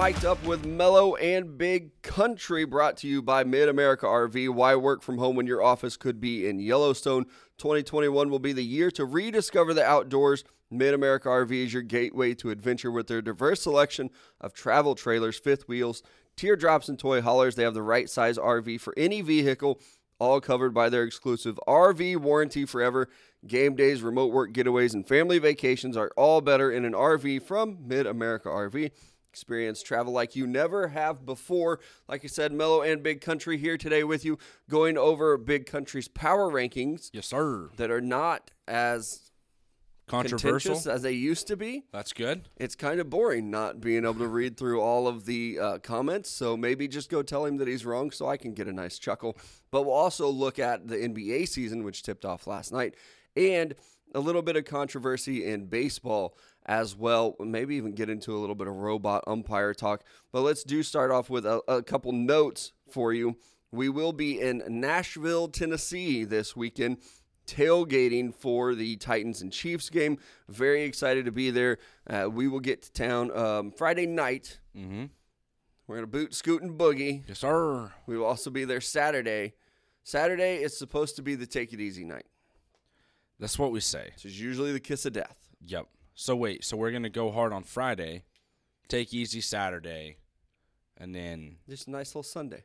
mic'd up with Mellow and Big Country, brought to you by Mid America RV. Why work from home when your office could be in Yellowstone? 2021 will be the year to rediscover the outdoors. Mid America RV is your gateway to adventure with their diverse selection of travel trailers, fifth wheels, teardrops, and toy haulers. They have the right size RV for any vehicle, all covered by their exclusive RV warranty forever. Game days, remote work getaways, and family vacations are all better in an RV from Mid America RV. Experience travel like you never have before. Like I said, Mellow and Big Country here today with you, going over Big Country's power rankings Yes, sir. that are not as Controversial. as they used to be. That's good. It's kind of boring not being able to read through all of the uh, comments. So maybe just go tell him that he's wrong so I can get a nice chuckle. But we'll also look at the NBA season, which tipped off last night, and a little bit of controversy in baseball as well. Maybe even get into a little bit of robot umpire talk. But let's do start off with a, a couple notes for you. We will be in Nashville, Tennessee this weekend tailgating for the Titans and Chiefs game. Very excited to be there. Uh, we will get to town um, Friday night. Mm-hmm. We're going to boot, scoot, and boogie. Yes, sir. We will also be there Saturday. Saturday is supposed to be the take it easy night. That's what we say. This is usually the kiss of death. Yep. So wait, so we're gonna go hard on Friday, take easy Saturday, and then Just a nice little Sunday.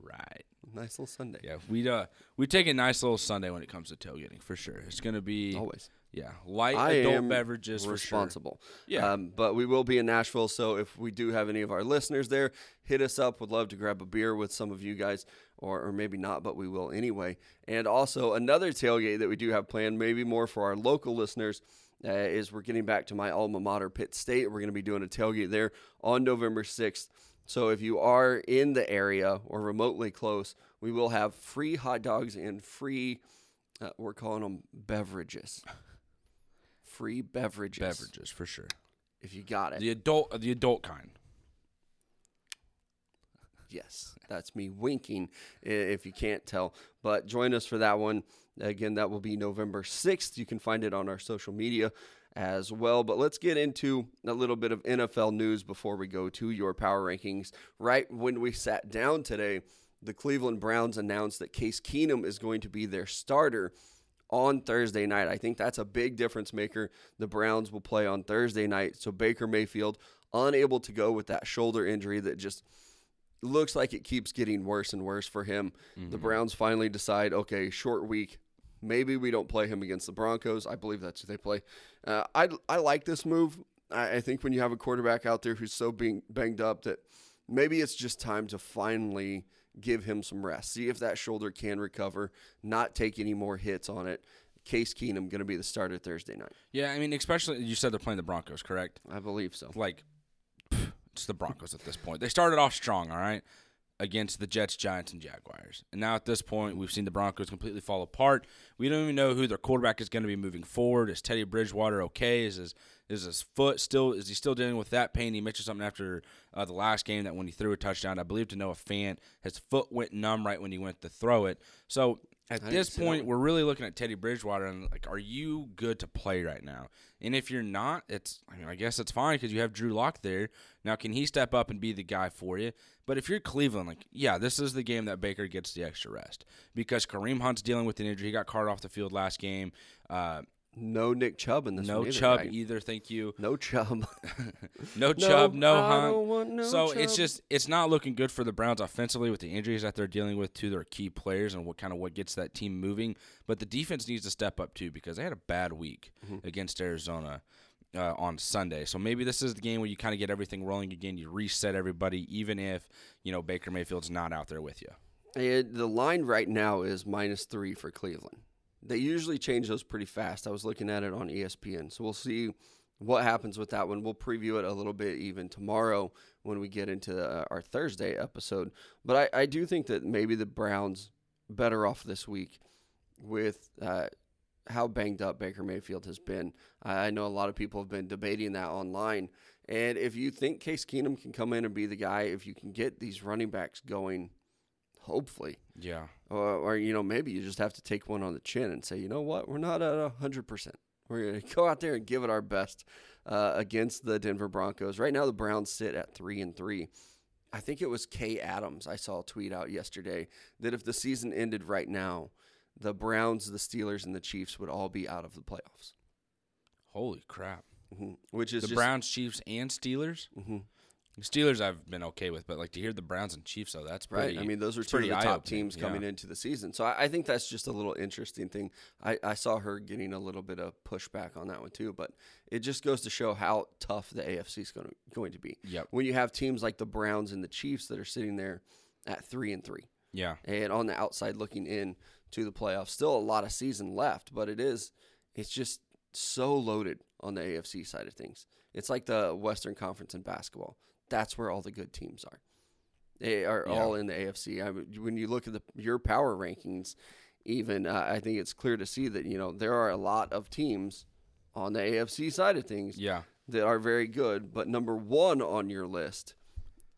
right. Nice little Sunday. Yeah, we uh we take a nice little Sunday when it comes to tailgating for sure. It's gonna be Always. yeah light I adult beverages for sure. responsible. Yeah. Um, but we will be in Nashville, so if we do have any of our listeners there, hit us up. Would love to grab a beer with some of you guys, or, or maybe not, but we will anyway. And also another tailgate that we do have planned, maybe more for our local listeners. Uh, is we're getting back to my alma mater, Pitt State. We're going to be doing a tailgate there on November 6th. So if you are in the area or remotely close, we will have free hot dogs and free, uh, we're calling them beverages. Free beverages. Beverages for sure. If you got it. The adult the adult kind. Yes, that's me winking if you can't tell. But join us for that one. Again, that will be November 6th. You can find it on our social media as well. But let's get into a little bit of NFL news before we go to your power rankings. Right when we sat down today, the Cleveland Browns announced that Case Keenum is going to be their starter on Thursday night. I think that's a big difference maker. The Browns will play on Thursday night. So Baker Mayfield unable to go with that shoulder injury that just looks like it keeps getting worse and worse for him. The Browns finally decide, okay, short week. Maybe we don't play him against the Broncos. I believe that's who they play. Uh, I I like this move. I, I think when you have a quarterback out there who's so being banged up that maybe it's just time to finally give him some rest. See if that shoulder can recover, not take any more hits on it. Case Keenum going to be the starter Thursday night. Yeah, I mean, especially you said they're playing the Broncos, correct? I believe so. Like, it's the Broncos at this point. They started off strong, all right, against the Jets, Giants, and Jaguars, and now at this point, we've seen the Broncos completely fall apart. We don't even know who their quarterback is going to be moving forward. Is Teddy Bridgewater okay? Is his is his foot still? Is he still dealing with that pain? He mentioned something after uh, the last game that when he threw a touchdown, I believe to Noah Fant, his foot went numb right when he went to throw it. So at I this point, we're really looking at Teddy Bridgewater and like, are you good to play right now? And if you're not, it's I mean, I guess it's fine because you have Drew Lock there. Now, can he step up and be the guy for you? But if you're Cleveland, like, yeah, this is the game that Baker gets the extra rest because Kareem Hunt's dealing with an injury. He got carted off the field last game. Uh, No Nick Chubb in this no one either, Chubb right? either. Thank you. No Chubb. No Chubb. No I Hunt. don't want no so it's just it's not looking good for the Browns offensively with the injuries that they're dealing with to their key players and what kind of what gets that team moving. But the defense needs to step up too because they had a bad week Mm-hmm. against Arizona uh, on Sunday. So maybe this is the game where you kind of get everything rolling again. You reset everybody, even if you know Baker Mayfield's not out there with you. And the line right now is minus three for Cleveland. They usually change those pretty fast. I was looking at it on ESPN. So we'll see what happens with that one. We'll preview it a little bit even tomorrow when we get into uh, our Thursday episode. But I, I do think that maybe the Browns better off this week with uh, how banged up Baker Mayfield has been. I know a lot of people have been debating that online. And if you think Case Keenum can come in and be the guy, if you can get these running backs going, hopefully, Yeah. or, or you know maybe you just have to take one on the chin and say, you know what, we're not at a hundred percent. We're going to go out there and give it our best uh, against the Denver Broncos. Right now, the Browns sit at three and three. I think it was Kay Adams. I saw a tweet out yesterday that if the season ended right now, the Browns, the Steelers, and the Chiefs would all be out of the playoffs. Holy crap! hmm Which is The just, Browns, Chiefs, and Steelers. Mhm. Steelers, I've been okay with, but like to hear the Browns and Chiefs, though, that's pretty. Right. I mean, those are two of the top teams coming yeah. into the season. So I, I think that's just a little interesting thing. I, I saw her getting a little bit of pushback on that one too, but it just goes to show how tough the AFC is going to going to be. Yep. When you have teams like the Browns and the Chiefs that are sitting there at three and three, Yeah. and on the outside looking in to the playoffs, still a lot of season left, but it is it's just so loaded on the AFC side of things. It's like the Western Conference in basketball. That's where all the good teams are. They are Yeah. all in the AFC. I mean, when you look at the your power rankings, even uh, I think it's clear to see that you know there are a lot of teams on the AFC side of things Yeah. that are very good. But number one on your list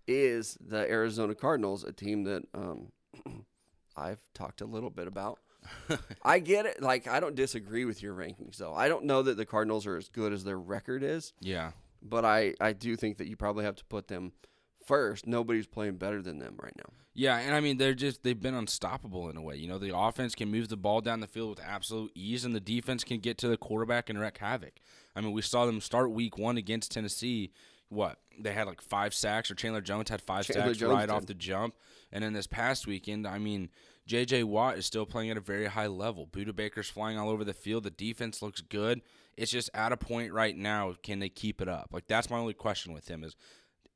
is the Arizona Cardinals, a team that um, I've talked a little bit about. I get it. Like I don't disagree with your rankings, though. I don't know that the Cardinals are as good as their record is, Yeah. But I I do think that you probably have to put them first. Nobody's playing better than them right now. Yeah, and I mean they're just they've been unstoppable in a way. You know, the offense can move the ball down the field with absolute ease, and the defense can get to the quarterback and wreak havoc. I mean, we saw them start week one against Tennessee. What they had like five sacks, or Chandler Jones had five Chandler sacks Jones right did. off the jump. And then this past weekend, I mean, J.J. Watt is still playing at a very high level. Budda Baker's flying all over the field. The defense looks good. It's just at a point right now. Can they keep it up? Like that's my only question with him is,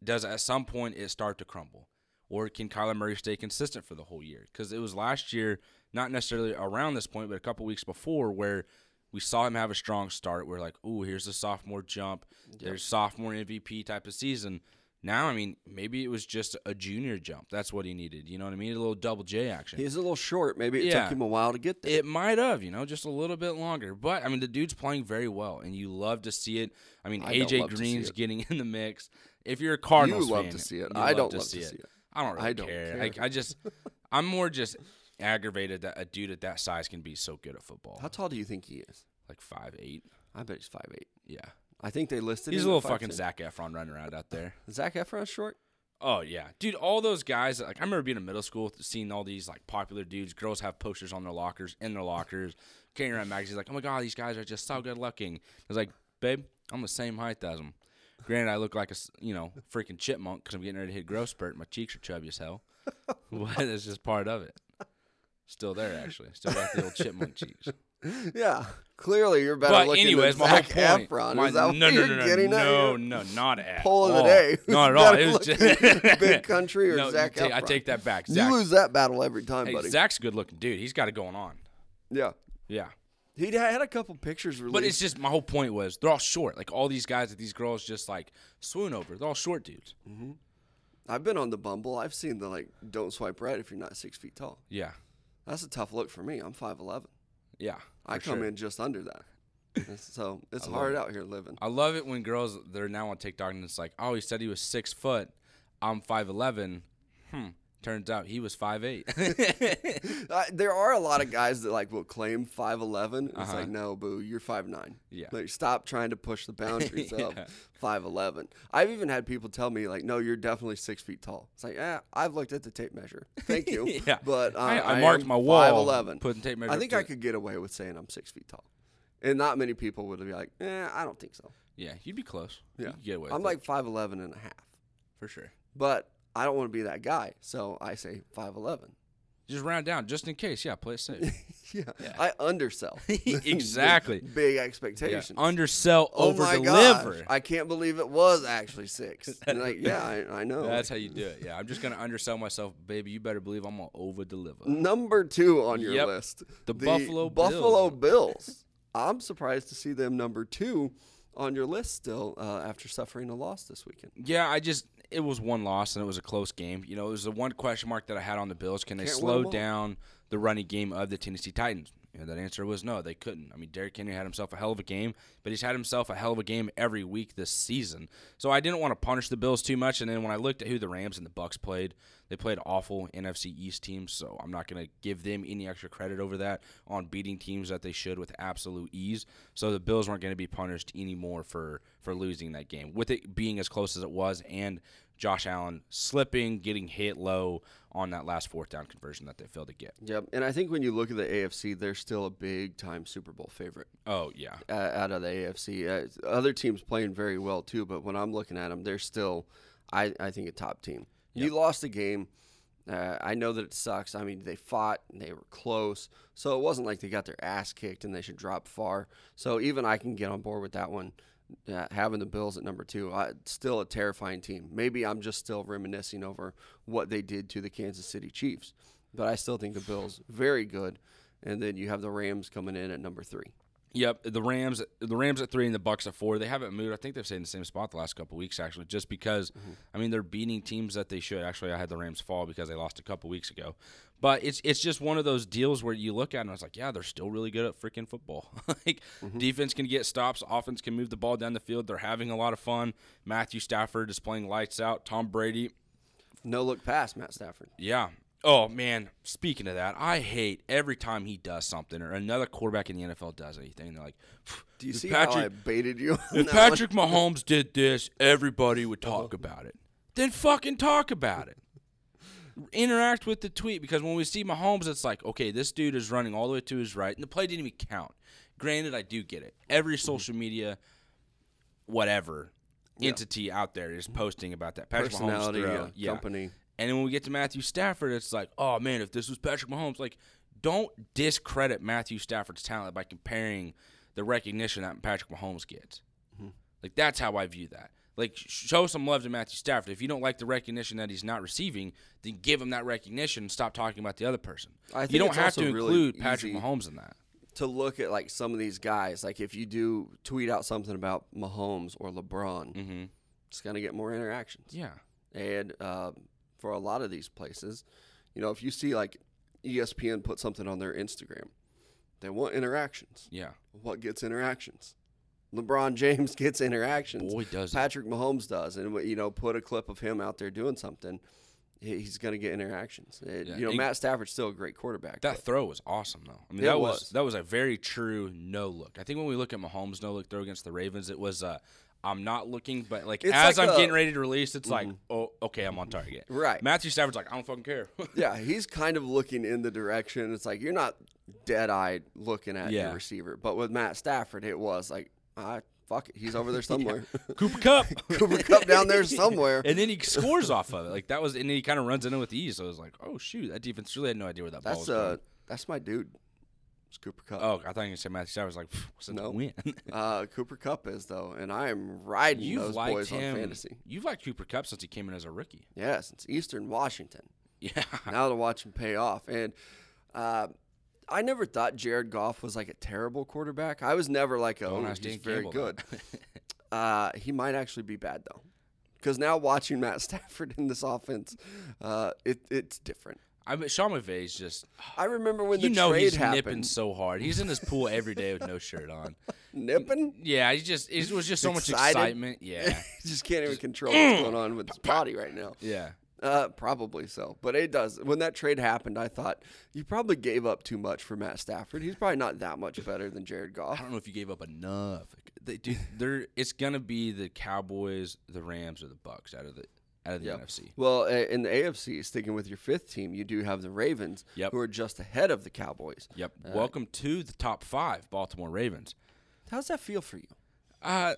does at some point it start to crumble? or can Kyler Murray stay consistent for the whole year? Because it was last year, not necessarily around this point, but a couple weeks before, where we saw him have a strong start. We're like, "Ooh, here's the sophomore jump. There's sophomore MVP type of season." Now, I mean, maybe it was just a junior jump. That's what he needed. You know what I mean? A little double J action. He's a little short. Maybe it Yeah. took him a while to get there. It might have, you know, just a little bit longer. But I mean, the dude's playing very well, and you love to see it. I mean, I AJ love to see Green's getting in the mix. If you're a Cardinals you love fan, to see it. I don't to love see to it. see it. I don't really I don't care. care. I just, I'm more just aggravated that a dude at that size can be so good at football. How tall do you think he is? Like five eight. I bet he's five eight. Yeah, I think they listed. he's a little fucking 5'10". Zac Efron running around out there. Zac Efron short. Oh yeah, dude. All those guys. Like I remember being in middle school, seeing all these like popular dudes. Girls have posters on their lockers, in their lockers, carrying around magazines. Like, oh my god, these guys are just so good looking. I was like, babe, I'm the same height as them. Granted, I look like a you know freaking chipmunk because I'm getting ready to hit growth spurt. My cheeks are chubby as hell, but it's just part of it. Still there, actually. Still got the old chipmunk cheeks. Yeah, clearly you're better But looking anyways, than my whole Zac point. Efron. my- is that what no, no, you're no, no, getting at no, here? no, not at Poll of the all. Eh? day. Not at all. It was just Big Country or no, Zac you take- I take that back. You lose that battle every time, hey, buddy. Zac's a good looking dude. He's got it going on. yeah, Yeah. he had a couple pictures released. But it's just my whole point was they're all short. Like all these guys that these girls just like swoon over. They're all short dudes. Mm-hmm. I've been on the Bumble. I've seen the like, don't swipe right if you're not six feet tall. Yeah. That's a tough look for me. I'm five eleven. Yeah. I come sure. in just under that. So it's hard it. out here living. I love it when girls they're now on TikTok and it's like, oh, he said he was six foot. I'm five eleven. Hmm. Turns out he was five eight. Uh, there are a lot of guys that like will claim five eleven. It's Uh-huh. like no, boo, you're five nine. Yeah. Like stop trying to push the boundaries Yeah. of five eleven. I've even had people tell me like, no, you're definitely six feet tall. It's like, yeah, I've looked at the tape measure. Thank you. Yeah. But uh, I, I, I marked my wall. Five eleven. Putting tape measure. I think I it. could get away with saying I'm six feet tall, and not many people would be like, eh, I don't think so. Yeah, you'd be close. Yeah. get away. I'm with like five eleven and a half, for sure. but I don't want to be that guy, so I say five eleven. Just round down, just in case. Yeah, play it safe. Yeah. Yeah. I undersell. Exactly. Big yeah. expectations. Undersell, oh over deliver. gosh, I can't believe it was actually six. Like, yeah, I, I know. That's how you do it. Yeah, I'm just gonna undersell myself, baby. You better believe I'm gonna over deliver. Number two on your Yep. list, The Buffalo Buffalo Bills. Bills. I'm surprised to see them number two on your list still uh, after suffering a loss this weekend. Yeah, I just it was one loss and it was a close game. You know, it was the one question mark that I had on the Bills. Can they Can't slow down the running game of the Tennessee Titans? And that answer was no, they couldn't. I mean, Derrick Henry had himself a hell of a game, but he's had himself a hell of a game every week this season. So I didn't want to punish the Bills too much. And then when I looked at who the Rams and the Bucks played, they played awful NFC East teams. So I'm not going to give them any extra credit over that on beating teams that they should with absolute ease. So the Bills weren't going to be punished anymore for for losing that game, with it being as close as it was, and Josh Allen slipping, getting hit low on that last fourth down conversion that they failed to get. Yep. And I think when you look at the AFC, they're still a big time Super Bowl favorite Oh yeah, uh, out of the AFC. Uh, other teams playing very well too, but when I'm looking at them, they're still, I, I think, a top team. You lost a game. Uh, I know that it sucks. I mean, they fought and they were close, so it wasn't like they got their ass kicked and they should drop far. So even I can get on board with that one. Uh, having the Bills at number two, uh, still a terrifying team. Maybe I'm just still reminiscing over what they did to the Kansas City Chiefs, but I still think the Bills very good. And then you have the Rams coming in at number three. Yep, the Rams, the Rams at three and the Bucks at four. They haven't moved. I think they've stayed in the same spot the last couple weeks, actually, just because. Mm-hmm. I mean, they're beating teams that they should. Actually, I had the Rams fall because they lost a couple weeks ago. But it's it's just one of those deals where you look at it and it's like, yeah, they're still really good at freaking football. like mm-hmm. defense can get stops, offense can move the ball down the field. They're having a lot of fun. Matthew Stafford is playing lights out. Tom Brady, No look past Matt Stafford. yeah. Oh man, speaking of that, I hate every time he does something or another quarterback in the NFL does anything. They're like, Do you see Patrick- how I baited you? if one? Patrick Mahomes did this, everybody would talk about it. Then fucking talk about it. Interact with the tweet because when we see Mahomes, it's like, okay, this dude is running all the way to his right, and the play didn't even count. Granted, I do get it. Every social media, whatever entity out there is posting about that. Patrick Mahomes personality, throw, uh, yeah. company. And then when we get to Matthew Stafford, it's like, oh man, if this was Patrick Mahomes, like, don't discredit Matthew Stafford's talent by comparing the recognition that Patrick Mahomes gets. Like that's how I view that. Like show some love to Matthew Stafford. If you don't like the recognition that he's not receiving, then give him that recognition and stop talking about the other person. I think you don't have to really include Patrick Mahomes in that. to look at like some of these guys, like if you do tweet out something about Mahomes or LeBron, Mm-hmm. it's gonna get more interactions. Yeah. And uh, for a lot of these places, you know, if you see like ESPN put something on their Instagram, they want interactions. Yeah. What gets interactions? LeBron James gets interactions. Boy, does it. Patrick Mahomes does, and you know, put a clip of him out there doing something. He's going to get interactions. It- Yeah, You know, and- Matt Stafford's still a great quarterback. That throw was awesome, though. I mean, It that was. was. that was a very true no look. I think when we look at Mahomes' no look throw against the Ravens, it was uh, I'm not looking, but like It's as like I'm a- getting ready to release, it's like, oh, okay, I'm on target. Right. Matthew Stafford's like, I don't fucking care. yeah, he's kind of looking in the direction. It's like you're not dead eyed looking at Yeah. your receiver. But with Matt Stafford, it was like, ah, fuck it. He's over there somewhere. Cooper Kupp. Cooper Kupp down there somewhere. and then he scores off of it. Like that was, and then he kind of runs in it with ease. So it was like, oh shoot, that defense really had no idea where that ball That's was going. uh, that's my dude. It's Cooper Kupp. Oh, I thought you said Matthew Stafford was like, what's the No. win? Uh, Cooper Kupp is though, and I am riding You've those liked boys him. on fantasy. You've liked Cooper Kupp since he came in as a rookie. Yeah, since Eastern Washington. Yeah. now to watch him pay off. And uh, I never thought Jared Goff was like a terrible quarterback. I was never like, Don't oh, he's Dan very Campbell good. uh, he might actually be bad though, because now watching Matt Stafford in this offense, uh, it, it's different. I mean, Sean McVay's just. I remember when you the know trade he's happened. nipping so hard. He's in his pool every day with no shirt on. nipping. Yeah, he just it was just so much excitement. Yeah, he just can't even control what's going on with his body right now. yeah. Uh, probably so, but it does. When that trade happened, I thought you probably gave up too much for Matt Stafford. He's probably not that much better than Jared Goff. I don't know if you gave up enough. They, dude, they're it's gonna be the Cowboys, the Rams, or the Bucks out of the out of the Yep. NFC. Well, uh, in the AFC, sticking with your fifth team, you do have the Ravens, Yep. who are just ahead of the Cowboys. Yep. Welcome to the top five, Baltimore Ravens. How's that feel for you? Uh,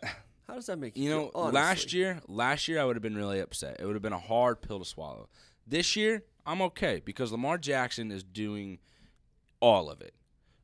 How does that make you, you know, feel? last year, last year I would have been really upset. It would have been a hard pill to swallow. This year, I'm okay because Lamar Jackson is doing all of it.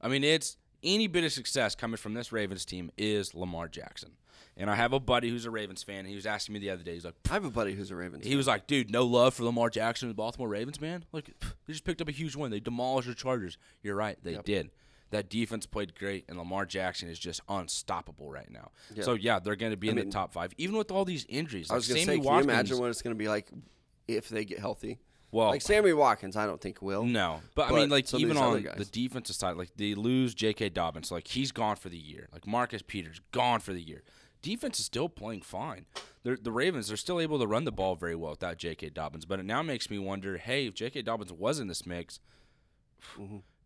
I mean, it's any bit of success coming from this Ravens team is Lamar Jackson. And I have a buddy who's a Ravens fan. And he was asking me the other day. He's like, I have a buddy who's a Ravens. Fan. He was like, dude, no love for Lamar Jackson and the Baltimore Ravens, man. Like, they just picked up a huge win. They demolished the Chargers. You're right, they did. That defense played great, and Lamar Jackson is just unstoppable right now. Yeah. So yeah, they're going to be in mean- the top five, even with all these injuries. I was going to say, can you imagine what it's going to be like if they get healthy? Well, Like Sammy Watkins, I don't think will. no, but, I mean, like even on the defensive side, like they lose J.K. Dobbins, like he's gone for the year. Like Marcus Peters gone for the year. Defense is still playing fine. They're, the Ravens, they're still able to run the ball very well without J.K. Dobbins. But it now makes me wonder, hey, if J.K. Dobbins was in this mix,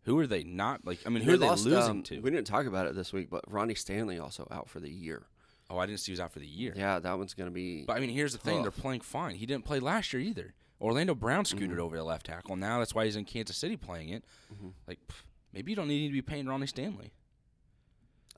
who are they not? Like, I mean, who They are they lost, losing um, to? We didn't talk about it this week, but Ronnie Stanley also out for the year. Oh, I didn't see he was out for the year. Yeah, that one's gonna be. But I mean, here's the thing: they're playing fine. He didn't play last year either. Orlando Brown scooted Mm-hmm. over to left tackle. Now that's why he's in Kansas City playing it. Mm-hmm. Like, pff, maybe you don't need to be paying Ronnie Stanley.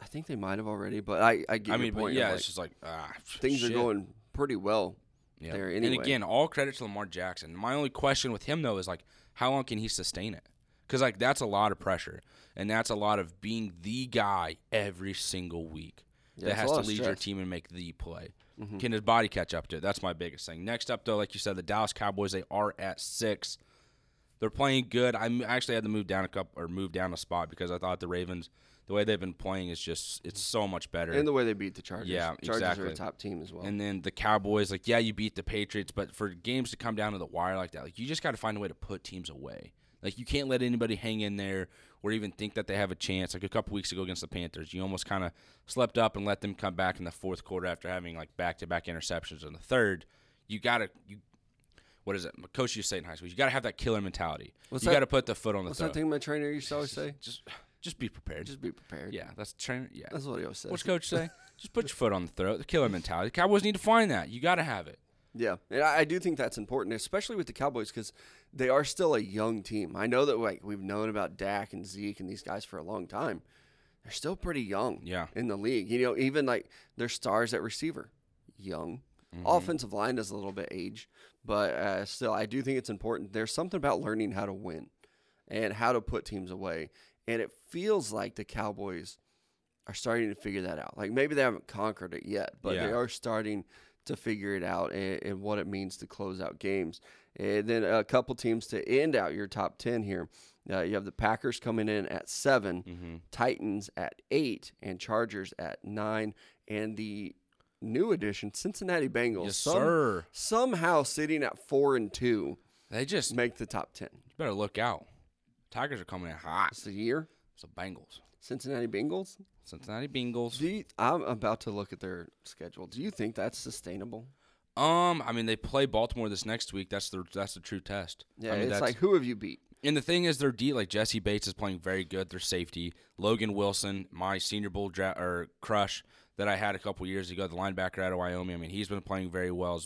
I think they might have already, but I I get I mean, but point. yeah, like, it's just like ah, things shit. are going pretty well. yeah. there And again, all credit to Lamar Jackson. My only question with him though is like, how long can he sustain it? Because like that's a lot of pressure, and that's a lot of being the guy every single week Yeah, that has to lead your. Mm-hmm. team and make the play. Can his body catch up to it? That's my biggest thing. Next up, though, like you said, the Dallas Cowboys they are at six. They're playing good. I actually had to move down a couple or move down a spot because I thought the Ravens, the way they've been playing, is just it's so much better. And the way they beat the Chargers. Yeah, Chargers are exactly. a top team as well. And then the Cowboys, like, yeah, you beat the Patriots, but for games to come down to the wire like that, like, you just got to find a way to put teams away. Like, you can't let anybody hang in there or even think that they have a chance. Like, a couple weeks ago against the Panthers, you almost kind of slept up and let them come back in the fourth quarter after having, like, back to back interceptions in the third. You got to, you, what is it? My coach used to say in high school, you got to have that killer mentality. What's you that- got to put the foot on the What's throat. that thing my trainer used to always say? Just, just be prepared. Just be prepared. yeah, that's trainer. Yeah. That's what he always says. What's coach say? just put your foot on the throat. The killer mentality. The Cowboys need to find that. You got to have it. Yeah, and I, do think that's important, especially with the Cowboys, because they are still a young team. I know that like we've known about Dak and Zeke and these guys for a long time. They're still pretty young. Yeah. in the league, you know, even like their stars at receiver, young. Offensive line is a little bit age, but uh, still, I do think it's important. There's something about learning how to win and how to put teams away, and it feels like the Cowboys are starting to figure that out. Like maybe they haven't conquered it yet, but they are starting to figure it out and, and what it means to close out games. And then a couple teams to end out your top 10 here. Uh, you have the Packers coming in at 7 Mm-hmm. Titans at eight, and Chargers at nine, and the new addition Cincinnati Bengals Yes, some- sir. somehow sitting at four and two They just make the top 10. you better look out. Tigers are coming in hot. It's the year. It's the Bengals. Cincinnati Bengals. Cincinnati Bengals. Do you, I'm about to look at their schedule. Do you think that's sustainable? Um, I mean they play Baltimore this next week. That's the that's the true test. Yeah, I mean, it's like who have you beat? and the thing is, their D like Jessie Bates is playing very good. Their safety, Logan Wilson, my Senior Bowl dra- or crush that I had a couple years ago, the linebacker out of Wyoming. I mean, he's been playing very well.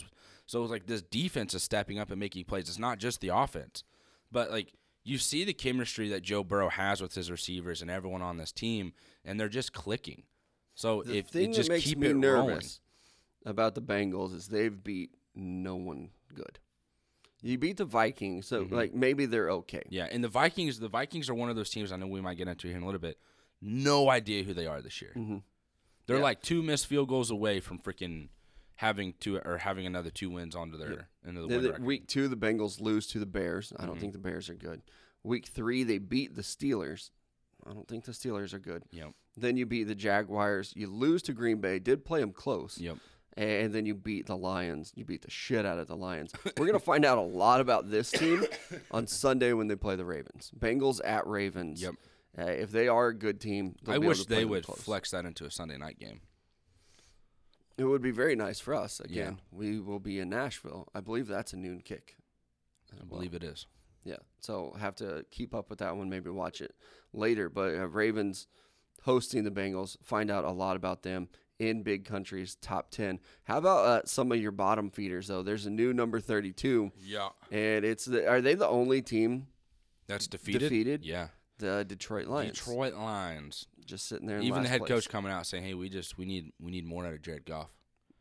So it's like this defense is stepping up and making plays. It's not just the offense, but like you see the chemistry that Joe Burrow has with his receivers and everyone on this team, and they're just clicking. So The if thing it just that makes keep me it nervous rolling. about the Bengals is they've beat no one good. You beat the Vikings, so Mm-hmm. like maybe they're okay. Yeah, and the Vikings, the Vikings are one of those teams I know we might get into here in a little bit. No idea who they are this year. Mhm. They're Yeah. like two missed field goals away from freaking having two or having another two wins onto their into the win the- week two, the Bengals lose to the Bears. I don't Mhm. think the Bears are good. Week three, they beat the Steelers. I don't think the Steelers are good. Yep. Then you beat the Jaguars. You lose to Green Bay. Did play them close. Yep. And then you beat the Lions. You beat the shit out of the Lions. We're going to find out a lot about this team on Sunday when they play the Ravens. Bengals at Ravens. Yep. Uh, if they are a good team, I wish they would close. flex that into a Sunday night game. It would be very nice for us. Again, we will be in Nashville. I believe that's a noon kick. I believe it is. Yeah, so have to keep up with that one. Maybe watch it later. But uh, Ravens hosting the Bengals. Find out a lot about them in big countries. Top ten. How about uh, some of your bottom feeders though? There's a new number thirty-two, Yeah. and it's the, are they the only team? That's defeated. Defeated? Yeah. The Detroit Lions. Detroit Lions. Just sitting there. In Even the head place. coach coming out saying, "Hey, we just we need we need more out of Jared Goff."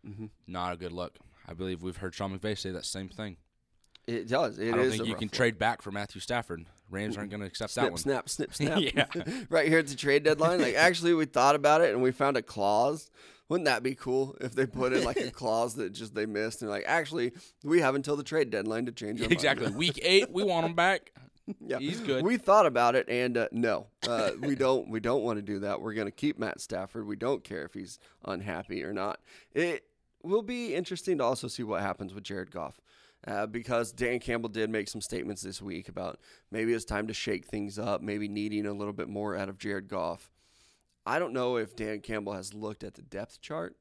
Mm-hmm. Not a good look. I believe we've heard Sean McVay say that same thing. It does. It I don't is think you can look. trade back for Matthew Stafford. Rams aren't going to accept that Snip, one. snap, snip, snap. Yeah. right here at the trade deadline. Like, actually, we thought about it and we found a clause. Wouldn't that be cool if they put in like a clause that just they missed and like, actually, we have until the trade deadline to change our. Exactly. Week eight, we want them back. Yeah, he's good. We thought about it and uh, no, uh, we don't. We don't want to do that. We're going to keep Matt Stafford. We don't care if he's unhappy or not. It will be interesting to also see what happens with Jared Goff. uh, because Dan Campbell did make some statements this week about maybe it's time to shake things up, maybe needing a little bit more out of Jared Goff. I don't know if Dan Campbell has looked at the depth chart.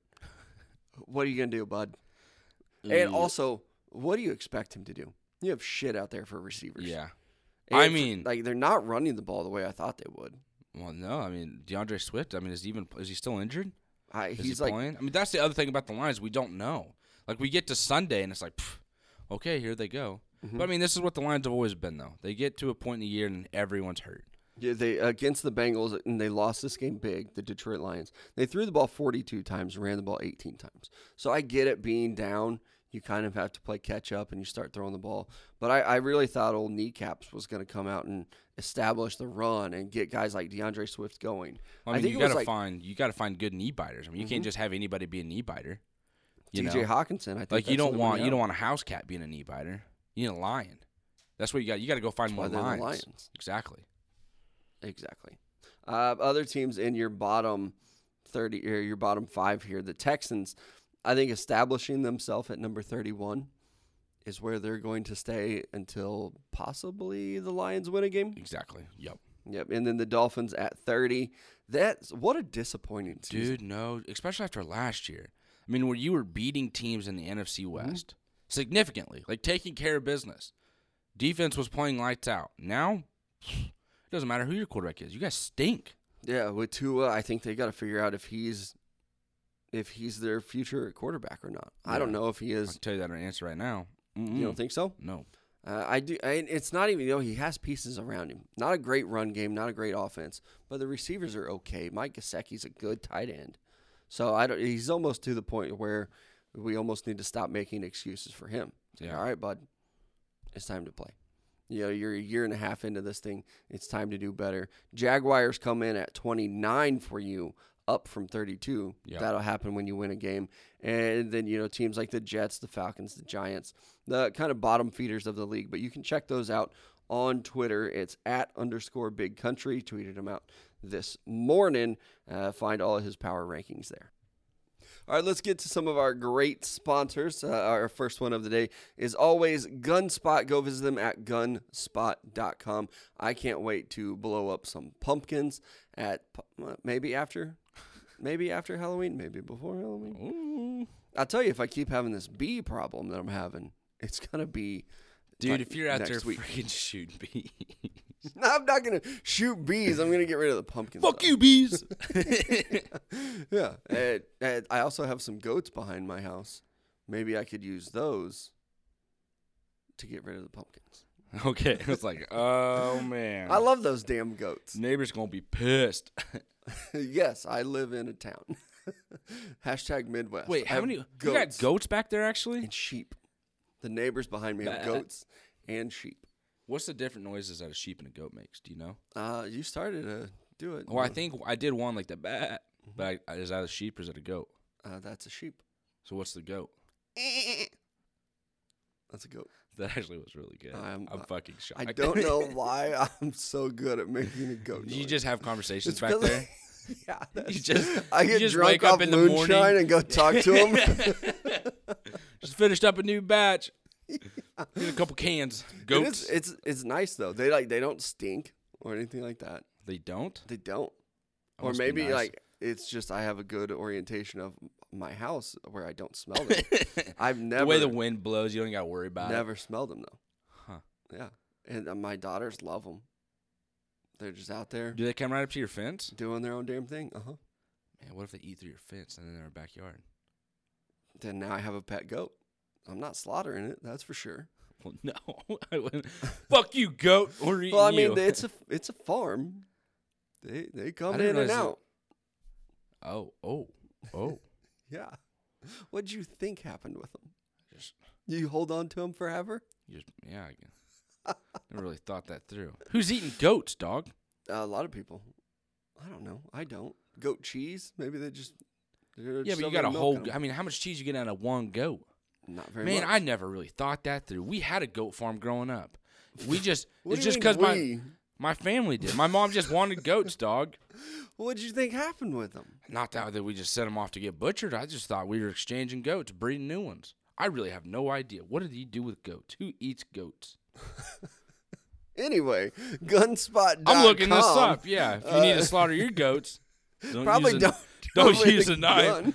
What are you going to do, bud? And also, what do you expect him to do? You have shit out there for receivers. yeah. And I mean- like they're not running the ball the way I thought they would. Well, no, I mean D'Andre Swift. I mean, is he even is he still injured? I, Is he's he like, playing? I mean, that's the other thing about the Lions. We don't know. Like we get to Sunday and it's like, pff, okay, here they go. Mm-hmm. But I mean, this is what the Lions have always been, though. They get to a point in the year and everyone's hurt. Yeah, they against the Bengals and they lost this game big. The Detroit Lions. They threw the ball 42 times, ran the ball 18 times. So I get it being down. You kind of have to play catch up and you start throwing the ball. But I, I really thought old kneecaps was going to come out and establish the run and get guys like D'Andre Swift going. I mean, think you gotta like- find you gotta find good knee biters. I mean, you Mm-hmm. can't just have anybody be a knee biter. You DJ know, Hawkinson. I think like you don't want you don't want a house cat being a knee biter. You need a lion. That's what you got. You got to go find why more lions. Lions. Exactly. Exactly. Uh, other teams in your bottom thirty or your bottom five here, the Texans. I think establishing themselves at number thirty-one is where they're going to stay until possibly the Lions win a game. Exactly. Yep. Yep. And then the Dolphins at thirty. That's what a disappointing season. Dude, no, especially after last year. I mean, where you were beating teams in the NFC Mm-hmm. West significantly, like taking care of business. Defense was playing lights out. Now, it doesn't matter who your quarterback is. You guys stink. Yeah, with Tua, I think they got to figure out if he's if he's their future quarterback or not. I don't know if he is. I is. can tell you that answer right now. You Mm-mm. don't think so? No. Uh, I do. I, it's not even. You know, he has pieces around him. Not a great run game, not a great offense, but the receivers are okay. Mike Gesicki's a good tight end, so I don't. He's almost to the point where we almost need to stop making excuses for him. Yeah. All right, bud, it's time to play. You know, you're a year and a half into this thing. It's time to do better. Jaguars come in at 29 for you, up from 32. Yeah. That'll happen when you win a game. And then, you know, teams like the Jets, the Falcons, the Giants, the kind of bottom feeders of the league. But you can check those out on Twitter. It's at underscore big country. Tweeted him out this morning. Uh, find all of his power rankings there. All right, let's get to some of our great sponsors. Uh, our first one of the day is always Gunspot. Go visit them at gunspot.com. I can't wait to blow up some pumpkins at uh, maybe after, maybe after Halloween, maybe before Halloween. Ooh. I'll tell you, if I keep having this bee problem that I'm having, it's gonna be. Dude, like if you're out there week. freaking shooting bees. No, I'm not gonna shoot bees. I'm gonna get rid of the pumpkins. Fuck you, bees. yeah. And, and I also have some goats behind my house. Maybe I could use those to get rid of the pumpkins. okay. It's like, oh man. I love those damn goats. Neighbors gonna be pissed. yes, I live in a town. Hashtag Midwest. Wait, I how have many? You got goats back there actually? and sheep. The neighbors behind me have goats and sheep. What's the different noises that a sheep and a goat makes? Do you know? Uh, you started to do it. Well, I think I did one like the bat, but I, is that a sheep or is it a goat? uh, that's a sheep. So what's the goat? That's a goat. That actually was really good. I'm- I'm, fucking shocked. I don't know why I'm so good at making a goat. you just have conversations It's back there. yeah, that's- just- I get just drunk wake up off in the moonshine morning. and go talk to him. Just finished up a new batch. Get a couple cans. Goats. It's, it's it's nice though. They like they don't stink or anything like that. they don't. They don't. That or maybe nice. like it's just I have a good orientation of my house where I don't smell them. I've never the way the wind blows, you don't got to worry about never smelled them though. Huh. Yeah, and uh, my daughters love them. They're just out there. Do they come right up to your fence? doing their own damn thing. Uh huh. Man, what if they eat through your fence and then in our backyard? Then now I have a pet goat. I'm not slaughtering it, that's for sure. Well, no, I wouldn't. Fuck you, goat. We're eating Well, I mean, you. it's a it's a farm. They they come didn't in and realize that- out. oh, oh, oh. Yeah. What'd you think happened with them? Just, You hold on to them forever? you just, yeah. I guess. Never really thought that through. Who's eating goats, dog? a lot of people. I don't know. I don't. Goat cheese? Maybe they just. they're Yeah, just but you got a whole. I mean, how much cheese you get out of one goat? Not very Man, much. I never really thought that through. We had a goat farm growing up. We just What it's do you just mean because my we? My family did. My mom just wanted goats, dog. What'd you think happened with them? Not that that we just sent them off to get butchered. I just thought we were exchanging goats, breeding new ones. I really have no idea. What did he do with goats? Who eats goats? Anyway, gunspot. I'm looking this up. Yeah, if you need to uh, slaughter your goats, don't Probably use a, don't. don't use a knife.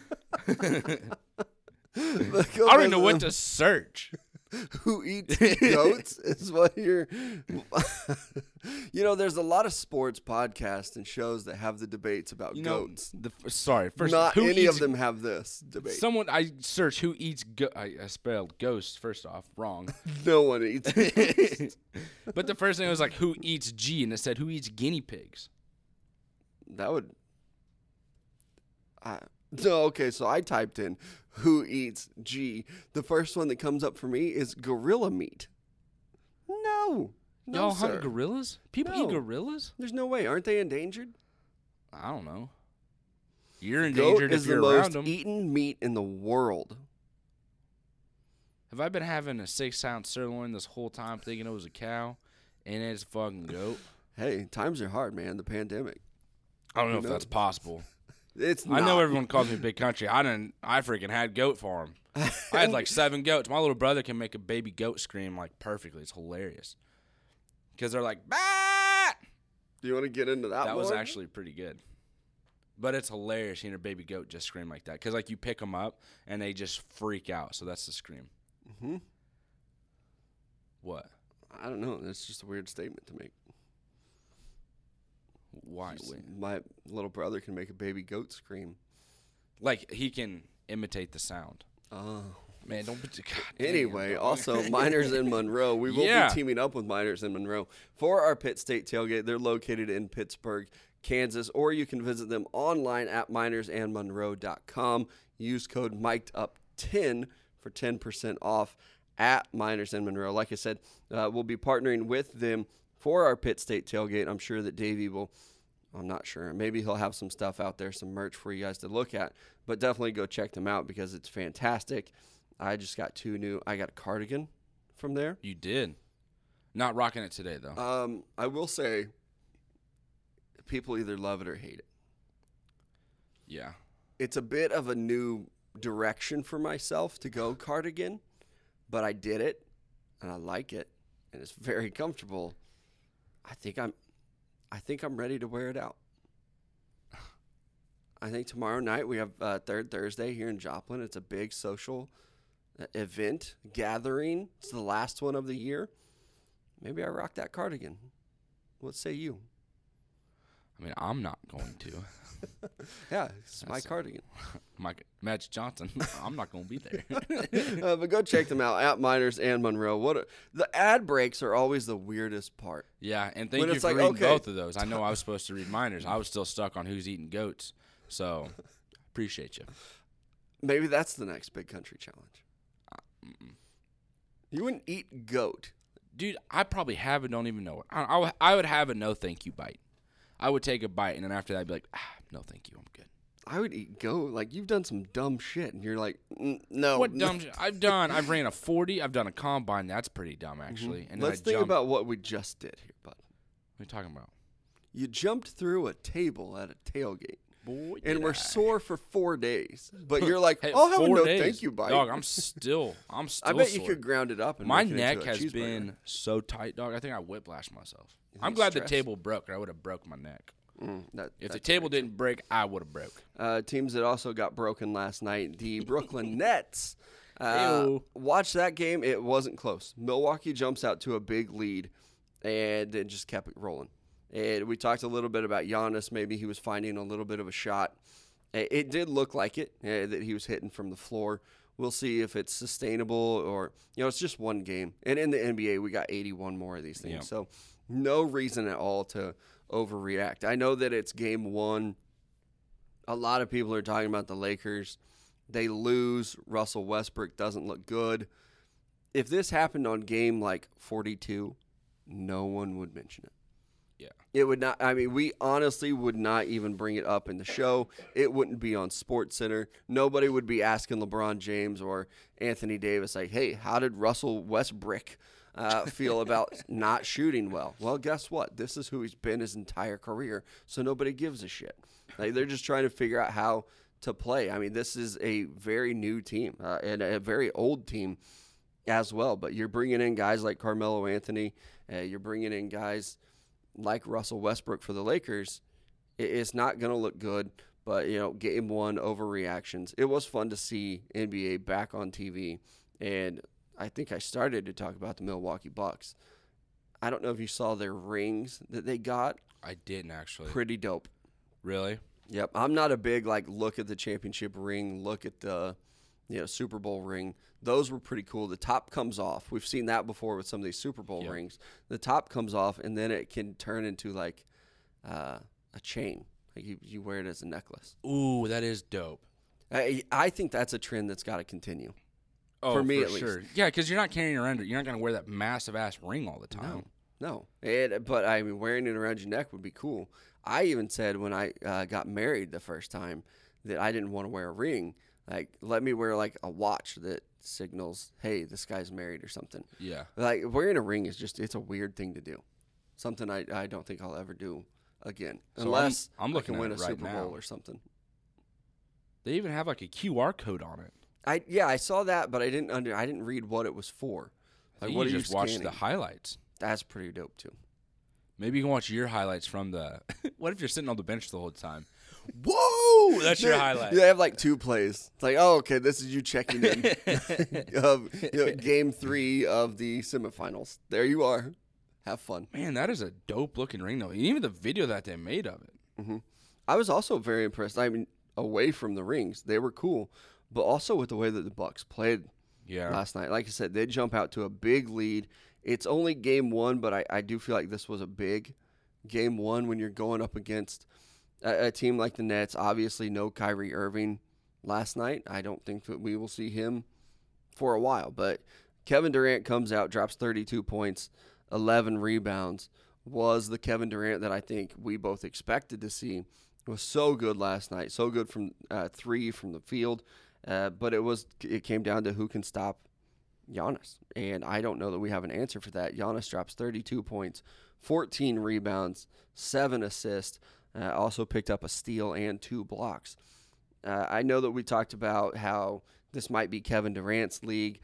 I don't even know what to search. who eats goats is what you're you know there's a lot of sports podcasts and shows that have the debates about You know, goats the, sorry, first not who any eats, of them have this debate Someone I search who eats. Go- I, I spelled ghost first off wrong, no one eats but the first thing was like who eats G, and it said who eats guinea pigs. that would I, no okay so i typed in who eats g the first one that comes up for me is gorilla meat no no Y'all sir. hunt gorillas? People No. eat gorillas? there's no way aren't they endangered I don't know. You're goat endangered is if the you're around most them. eaten meat in the world Have I been having a six ounce sirloin this whole time thinking it was a cow, and it's a fucking goat? Hey, times are hard, man. The pandemic. I don't know if that's possible. It's I know everyone calls me big country. I didn't. I freaking had goat farm. I had like seven goats. My little brother can make a baby goat scream like perfectly. It's hilarious. Because they're like, bah! Do you want to get into that? That was actually pretty good. But it's hilarious hearing a baby goat just scream like that. Because like you pick them up and they just freak out. So that's the scream. Mhm. What? I don't know. That's just a weird statement to make. Why? My little brother can make a baby goat scream. Like he can imitate the sound. Oh. Man, don't. Be, God damn, Anyway, also Miners in Monroe. We will Yeah. be teaming up with Miners in Monroe for our Pitt State tailgate. They're located in Pittsburgh, Kansas, or you can visit them online at minersandmonroe.com. Use code mic'd up 10 for 10% off at Miners in Monroe. Like I said, uh, we'll be partnering with them for our Pitt State tailgate. I'm sure that Davey will. I'm not sure. Maybe he'll have some stuff out there, some merch for you guys to look at. But definitely go check them out because it's fantastic. I just got two new. I got a cardigan from there. You did. Not rocking it today though. Um, I will say, people either love it or hate it. yeah. It's a bit of a new direction for myself to go cardigan, but I did it, and I like it, and it's very comfortable. I think I'm, I think I'm ready to wear it out. I think tomorrow night we have uh, Third Thursday here in Joplin. It's a big social uh, event gathering. It's the last one of the year. Maybe I rock that cardigan. What say you? I mean, I'm not going to. Yeah, it's my cardigan. Mike Magic Johnson. I'm not going to be there. uh, but go check them out at Miners and Monroe. What a, the ad breaks are always the weirdest part. yeah, and thank When you it's for like, reading okay. both of those. I know I was supposed to read Miners. I was still stuck on who's eating goats. So appreciate you. Maybe that's the next big country challenge. Mm-mm. You wouldn't eat goat. Dude, I probably have it. Don't even know it. I, I, would- I would have a no thank you bite. I would take a bite and then after that I'd be like, ah, no thank you, I'm good. I would eat goat. Like you've done some dumb shit, and you're like, "Mm, no. What dumb shit? I've done. I've ran a 40. I've done a combine. That's pretty dumb actually. And Let's I think jumped. about what we just did here, bud. What are you talking about? You jumped through a table at a tailgate, Boy, and we're I. sore for four days. But you're like, Hey, I'll have a four no days. thank you bite. Dog, I'm still. I'm still. I bet you could ground it up and My make it neck into has cheeseburger. been so tight, dog. I think I whiplashed myself. You I'm glad stress? the table broke, or I would have broke my neck. Mm, that, If the table didn't break, I would have broke. Uh, teams that also got broken last night, the Brooklyn Nets. Uh, watch that game. It wasn't close. Milwaukee jumps out to a big lead and it just kept it rolling. And we talked a little bit about Giannis. Maybe he was finding a little bit of a shot. It, it did look like it, uh, that he was hitting from the floor. We'll see if it's sustainable or, you know, it's just one game. And in the NBA, we got 81 more of these things. Yeah. So no reason at all to overreact. I know that it's game one a lot of people are talking about the Lakers. They lose. Russell Westbrook doesn't look good. If this happened on game like 42, no one would mention it. Yeah. It would not. I mean, we honestly would not even bring it up in the show. It wouldn't be on Sports Center. Nobody would be asking LeBron James or Anthony Davis, like, hey, how did Russell Westbrook uh, feel about not shooting well? Well, guess what? This is who he's been his entire career, so nobody gives a shit. Like, they're just trying to figure out how to play. I mean, this is a very new team uh, and a very old team as well. But you're bringing in guys like Carmelo Anthony. Uh, you're bringing in guys like Russell Westbrook for the Lakers. It's not going to look good. But you know, game one overreactions. It was fun to see NBA back on TV, and I think I started to talk about the Milwaukee Bucks. I don't know if you saw their rings that they got. I didn't actually. Pretty dope. Really? Yep. I'm not a big like look at the championship ring, look at the you know Super Bowl ring. Those were pretty cool. The top comes off. We've seen that before with some of these Super Bowl Yep. rings. The top comes off, and then it can turn into like uh, a chain. Like you, you wear it as a necklace. Ooh, that is dope. I I think that's a trend that's got to continue. Oh, For me, for at least. sure. Yeah, because you're not carrying around. You're not gonna wear that massive ass ring all the time. No, no. And, but I mean, wearing it around your neck would be cool. I even said when I uh, got married the first time that I didn't want to wear a ring. Like, let me wear like a watch that signals, "Hey, this guy's married" or something. Yeah. Like wearing a ring is just it's a weird thing to do. Something I, I don't think I'll ever do again, So I'm- unless I'm I looking can win a right Super now. Bowl or something. They even have like a QR code on it. I yeah, I saw that, but I didn't under I didn't read what it was for. I Like, think what you just you watch the highlights. That's pretty dope too. Maybe you can watch your highlights from the. what if you're sitting on the bench the whole time? Whoa! That's your highlight. They have like two plays. It's like, oh, okay, this is you checking in of you know, game three of the semifinals. There you are. Have fun. Man, that is a dope looking ring though. Even the video that they made of it. Mm-hmm. I was also very impressed. I mean, away from the rings, they were cool, but also with the way that the Bucks played Yeah. last night. Like I said, they jump out to a big lead. It's only game one, but I, I do feel like this was a big game one when you're going up against a, a team like the Nets. Obviously, no Kyrie Irving last night. I don't think that we will see him for a while. But Kevin Durant comes out, drops 32 points, 11 rebounds. Was the Kevin Durant that I think we both expected to see. Was so good last night. So good from uh, three from the field. Uh, but it was it came down to who can stop Giannis. And I don't know that we have an answer for that. Giannis drops 32 points, 14 rebounds, seven assists, uh, also picked up a steal and two blocks. Uh, I know that we talked about how this might be Kevin Durant's league.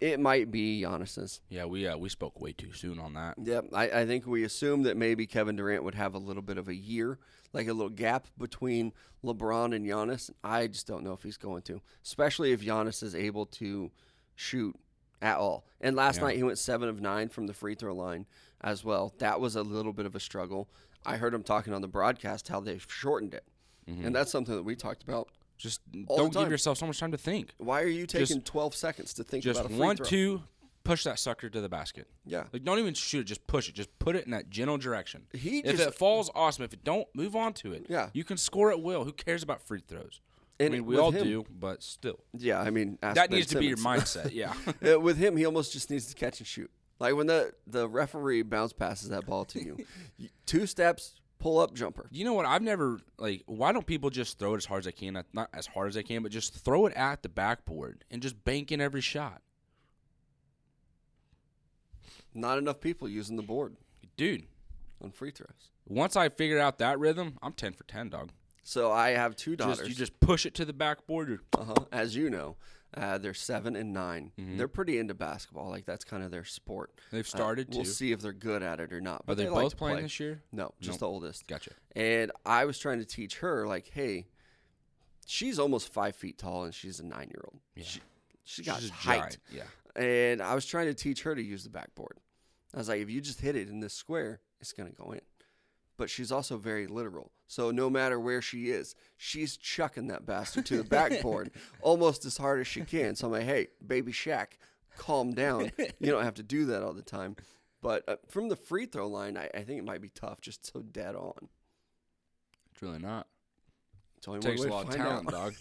It might be Giannis's. Yeah, we uh, we spoke way too soon on that. Yep. I, I think we assumed that maybe Kevin Durant would have a little bit of a year, like a little gap between LeBron and Giannis. I just don't know if he's going to, especially if Giannis is able to shoot at all. And last Yeah. night he went seven of nine from the free throw line as well. That was a little bit of a struggle. I heard him talking on the broadcast how they've shortened it. And that's something that we talked about. Just All don't give yourself so much time to think. Why are you taking Just- 12 seconds to think Just about a free one, throw? two, push that sucker to the basket. Yeah. Like don't even shoot it, just push it. Just put it in that general direction. He if just- it falls, awesome. If it don't, move on to it. Yeah. You can score at will. Who cares about free throws? And I mean, we all him- do, but still. Yeah, I mean, that Ben needs to be your mindset. Yeah. Uh, with him, he almost just needs to catch and shoot. Like when the the referee bounce passes that ball to you- two steps, pull up, jumper. You know what? I've never like. Why don't people just throw it as hard as they can? Not- Not as hard as they can, but just throw it at the backboard and just bank in every shot, Not enough people using the board dude. on free throws. Once I figured out that rhythm, I'm ten for ten, dog. So I have two daughters. Just you just push it to the backboard. uh-huh. As you know, uh, they're seven and 9 Mm-hmm. They're pretty into basketball. Like that's kind of their sport. They've Uh, started we'll to. see if they're good at it or not. Are But they, like both to playing play. this year? No, just Nope. the oldest. Gotcha. And I was trying to teach her, like, hey, she's almost five feet tall and she's a nine year old. Yeah. She, she got She's height. giant, Yeah. And I was trying to teach her to use the backboard. I was like, if you just hit it in this square, it's going to go in. But she's also very literal. So no matter where she is, she's chucking that bastard to the backboard almost as hard as she can. So I'm like, hey, baby Shaq, calm down. You don't have to do that all the time. But uh, from the free throw line, I, I think it might be tough, just so dead on. It's really not. It's only takes one a lot of talent, out. dog.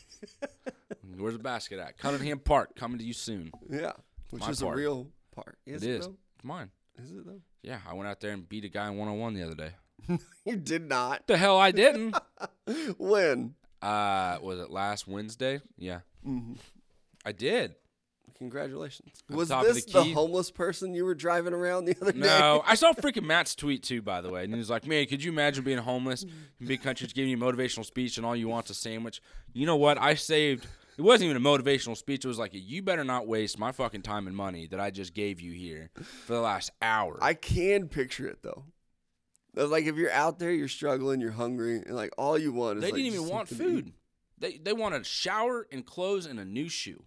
Where's the basket at? Cunningham Park coming to you soon. Yeah, which My is part. a real part. Is it it, is. though? It's mine. Is it though? Yeah, I went out there and beat a guy in one on one the other day. You did not. The hell I didn't. when? uh, was it last Wednesday? Yeah, hmm I did. Congratulations. On Was this the the, homeless person you were driving around the other day? No, I saw freaking Matt's tweet too, by the way, and he was like, "Man, could you imagine being homeless in big countries, giving you a motivational speech, and all you want's a sandwich?" You know what? I saved. It wasn't even a motivational speech. It was like, "You better not waste my fucking time and money that I just gave you here for the last hour." I can picture it though. Like if you're out there, you're struggling, you're hungry, and like all you want is they like, didn't even want something to eat. food. They they wanted a shower and clothes and a new shoe.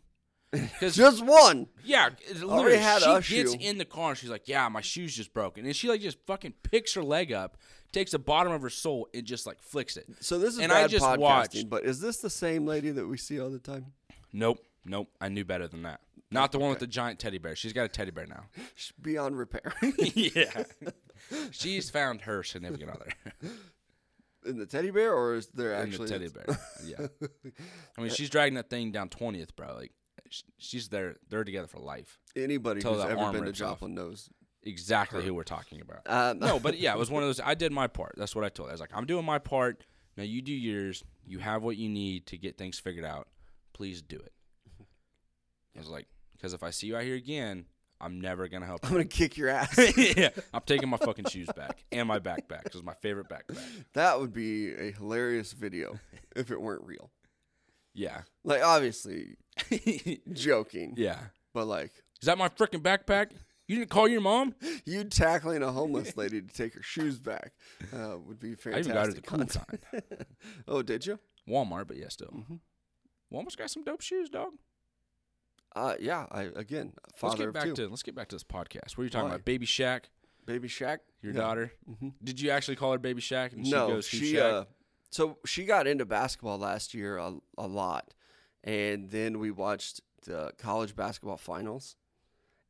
Because Just one. Yeah, literally, had she a gets shoe. in the car and she's like, "Yeah, my shoe's just broken," and she like just fucking picks her leg up, takes the bottom of her sole, and just like flicks it. So this is And I bad just podcasting, watched- but is this the same lady that we see all the time? Nope, nope. I knew better than that. Not the one with the giant teddy bear. She's got a teddy bear now. She's Beyond repair. yeah, she's found her significant other in the teddy bear, or is there in actually the teddy bear. Yeah, I mean, she's dragging that thing down twentieth, bro. Like, sh- she's there. They're together for life. Anybody Till who's that ever arm been to rips off. Joplin knows. Exactly who we're talking about. Um, no, but yeah, it was one of those. I did my part. That's what I told. her. I was like, I'm doing my part. Now you do yours. You have what you need to get things figured out. Please do it. I was like, because if I see you out here again, I'm never gonna help I'm you. gonna kick your ass. yeah, I'm taking my fucking shoes back and my backpack. 'cause it's my favorite backpack. that would be a hilarious video if it weren't real. Yeah, Like obviously joking, yeah. but like Is that my freaking backpack? You didn't call your mom? you tackling a homeless lady to take her shoes back uh, would be fantastic. I even got her the cool kind. oh, did you? Walmart, but yeah, still. Mhm. Walmart's got some dope shoes, dog. Uh, yeah. I again, father. Let's get back to let's get back to this podcast. What are you talking Why? about? Baby Shaq, Baby Shaq, your Yeah. daughter. hmm Did you actually call her Baby Shaq? And no, she goes, she Shaq?" uh, so she got into basketball last year a, a lot, and then we watched the college basketball finals,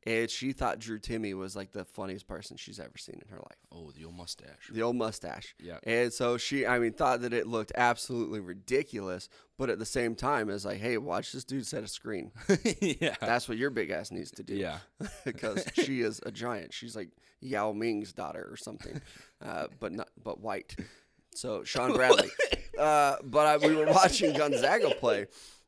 and she thought Drew Timme was like the funniest person she's ever seen in her life. oh, the old mustache. The old mustache. Yeah. And so she, I mean, thought that it looked absolutely ridiculous, but at the same time, it's like, hey, watch this dude set a screen. yeah. That's what your big ass needs to do. Yeah. because she is a giant. She's like Yao Ming's daughter or something, uh, but not but white. So Shawn Bradley. uh, but I, we were watching Gonzaga play,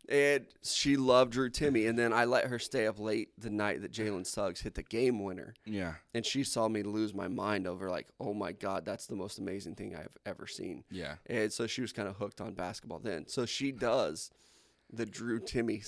and she loved Drew Timme. And then I let her stay up late the night that Jalen Suggs hit the game winner, Yeah. and she saw me lose my mind over like, oh my god, that's the most amazing thing I've ever seen. Yeah. And so she was kind of hooked on basketball then. So she does the Drew Timme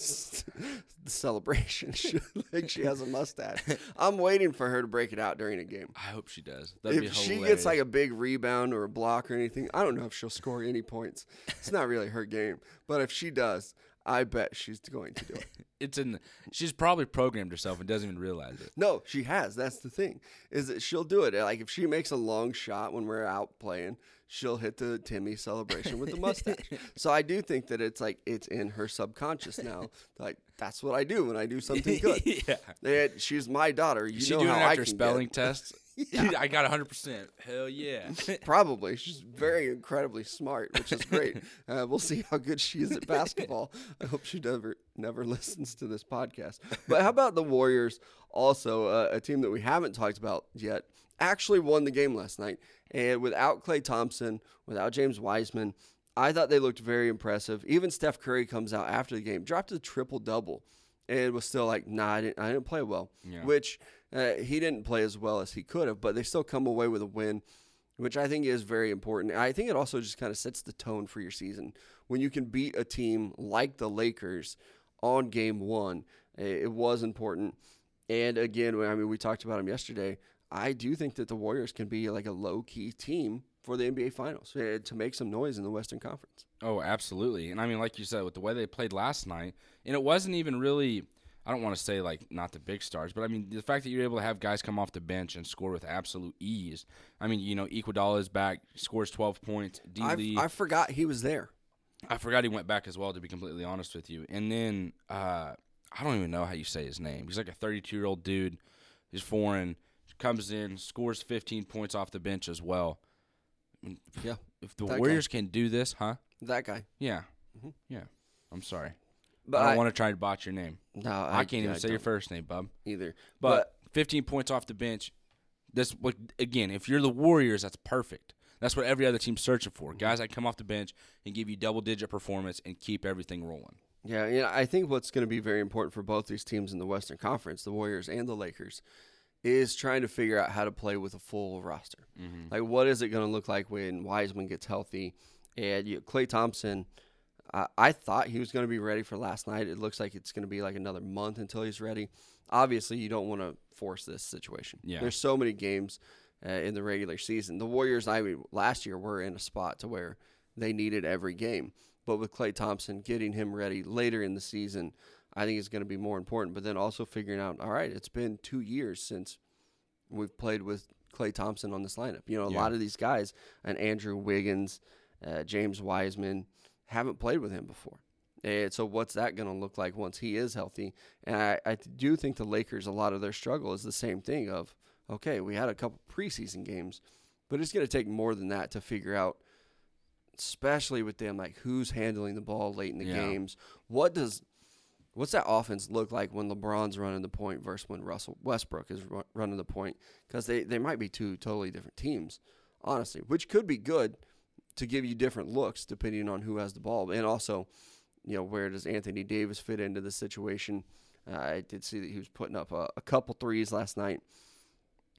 celebration. She, like she has a mustache. I'm waiting for her to break it out during a game. I hope she does. That'd if be she gets like a big rebound or a block or anything, I don't know if she'll score any points. It's not really her game. But if she does, I bet she's going to do it. it's in. She's probably programmed herself and doesn't even realize it. No, she has. That's the thing. Is that she'll do it. Like if she makes a long shot when we're out playing, she'll hit the Timme celebration with the mustache. so I do think that it's like it's in her subconscious now. Like that's what I do when I do something good. yeah. And she's my daughter. You she know doing how it I after can spelling get. tests? I got 100%. Hell yeah. Probably. She's very incredibly smart, which is great. Uh, we'll see how good she is at basketball. I hope she never never listens to this podcast. But how about the Warriors? Also, uh, a team that we haven't talked about yet, actually won the game last night, and without Klay Thompson, without James Wiseman. I thought they looked very impressive. Even Steph Curry comes out after the game, dropped a triple double, and was still like, "Nah, I didn't, I didn't play well." Yeah. Which uh, he didn't play as well as he could have, but they still come away with a win, which I think is very important. I think it also just kind of sets the tone for your season when you can beat a team like the Lakers on game one. It was important, and again, I mean, we talked about him yesterday. I do think that the Warriors can be like a low key team for the NBA Finals uh, to make some noise in the Western Conference. Oh, absolutely. And I mean, like you said, with the way they played last night, and it wasn't even really. I don't want to say like not the big stars, but I mean the fact that you're able to have guys come off the bench and score with absolute ease. I mean, you know, Iguodala is back, scores 12 points. D I, Lee, I forgot he was there. I forgot he went back as well. To be completely honest with you, and then uh, I don't even know how you say his name. He's like a 32 year old dude. He's foreign. Comes in, scores 15 points off the bench as well. Yeah, If the That guy. Warriors can do this, huh? that guy. Yeah, Mhm. yeah. I'm sorry. But I don't want to try to botch your name. No, I, can't even I say your first name, bub. either. But, 15 points off the bench. This what again? If you're the Warriors, that's perfect. That's what every other team's searching for. Guys that come off the bench and give you double digit performance and keep everything rolling. Yeah, yeah. I think what's going to be very important for both these teams in the Western Conference, the Warriors and the Lakers, is trying to figure out how to play with a full roster. Mm-hmm. Like, what is it going to look like when Wiseman gets healthy? And you, Klay Thompson, I, I thought he was going to be ready for last night. It looks like it's going to be like another month until he's ready. Obviously, you don't want to force this situation. Yeah. There's so many games uh, in the regular season. The Warriors, I mean, last year were in a spot to where they needed every game. But with Klay Thompson getting him ready later in the season, I think it's going to be more important. But then also figuring out, all right, it's been two years since we've played with Klay Thompson on this lineup. You know, a Yeah. lot of these guys, and Andrew Wiggins, uh, James Wiseman, haven't played with him before. And so, what's that going to look like once he is healthy? And I, I do think the Lakers, a lot of their struggle is the same thing of, okay, we had a couple preseason games, but it's going to take more than that to figure out, especially with them, like who's handling the ball late in the Yeah. games. What does what's that offense look like when LeBron's running the point versus when Russell Westbrook is ru- running the point? Because they, they might be two totally different teams, honestly, which could be good to give you different looks depending on who has the ball. And also, you know, where does Anthony Davis fit into the situation? Uh, I did see that he was putting up a, a couple threes last night.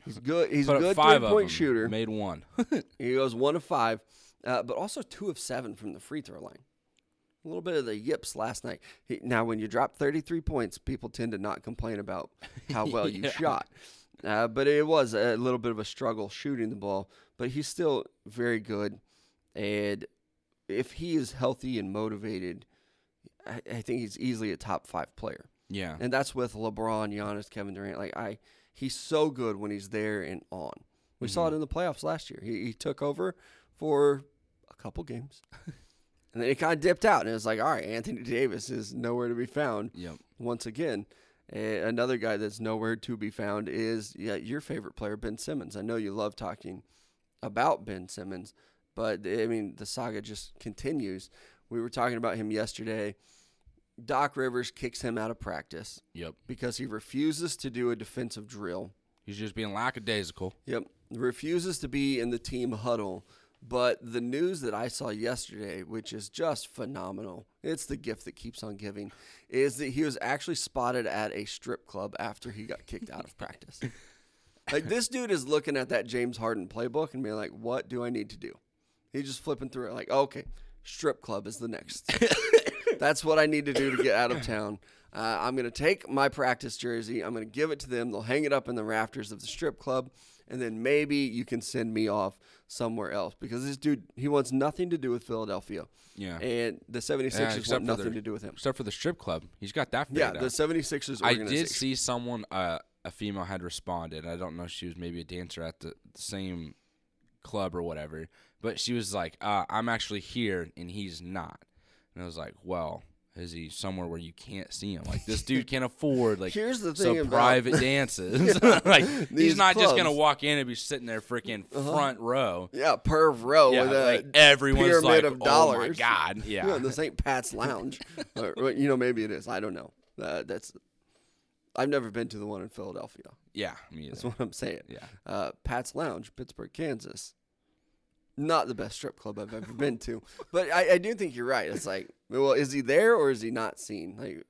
He's good. He's Put a good three point shooter. Made one. He goes one of five, uh, but also two of seven from the free throw line. A little bit of the yips last night. He, now, when you drop 33 points, people tend to not complain about how well you shot. Uh, but it was a little bit of a struggle shooting the ball, but he's still very good. And if he is healthy and motivated, I, I think he's easily a top five player. yeah. And that's with LeBron, Giannis, Kevin Durant. Like I, he's so good when he's there and on. We saw it in the playoffs last year. He, he took over for a couple games, and then he kind of dipped out. And it was like, all right, Anthony Davis is nowhere to be found Yep. once again. Eh, another guy that's nowhere to be found is yeah, your favorite player, Ben Simmons. I know you love talking about Ben Simmons, but I mean the saga just continues. We were talking about him yesterday. Doc Rivers kicks him out of practice Yep. because he refuses to do a defensive drill. He's just being lackadaisical. Yep. Refuses to be in the team huddle. But the news that I saw yesterday, which is just phenomenal, it's the gift that keeps on giving, is that he was actually spotted at a strip club after he got kicked out of practice. Like this dude is looking at that James Harden playbook and being like, "What do I need to do?" He's just flipping through it, like, "Okay, strip club is the next. That's what I need to do to get out of town. Uh, I'm gonna take my practice jersey. I'm gonna give it to them. They'll hang it up in the rafters of the strip club, and then maybe you can send me off somewhere else because this dude he wants nothing to do with Philadelphia, Yeah. and the 76ers Yeah, want nothing their- to do with him. Except for the strip club. He's got that Yeah, the out. 76ers I did see someone, uh, a female had responded. I don't know if she was maybe a dancer at the, the same club or whatever, but she was like, uh, "I'm actually here and he's not." And I was like, "Well, is he somewhere where you can't see him? Like this dude can't afford like Here's the some thing about private dances. like he's not just gonna. Uh-huh. walk in and be sitting there freaking front row. yeah, perv row Yeah, with a like everyone's pyramid like, of "Oh my god!" Yeah, Yeah, this ain't Pat's Lounge. or, you know, maybe it is. I don't know. Uh, that's. I've never been to the one in Philadelphia. yeah, That's what I'm saying. Yeah, Uh, Pat's Lounge, Pittsburgh, Kansas. Not the best strip club I've ever been to, but I, I do think you're right. It's like, well, is he there or is he not seen? Like,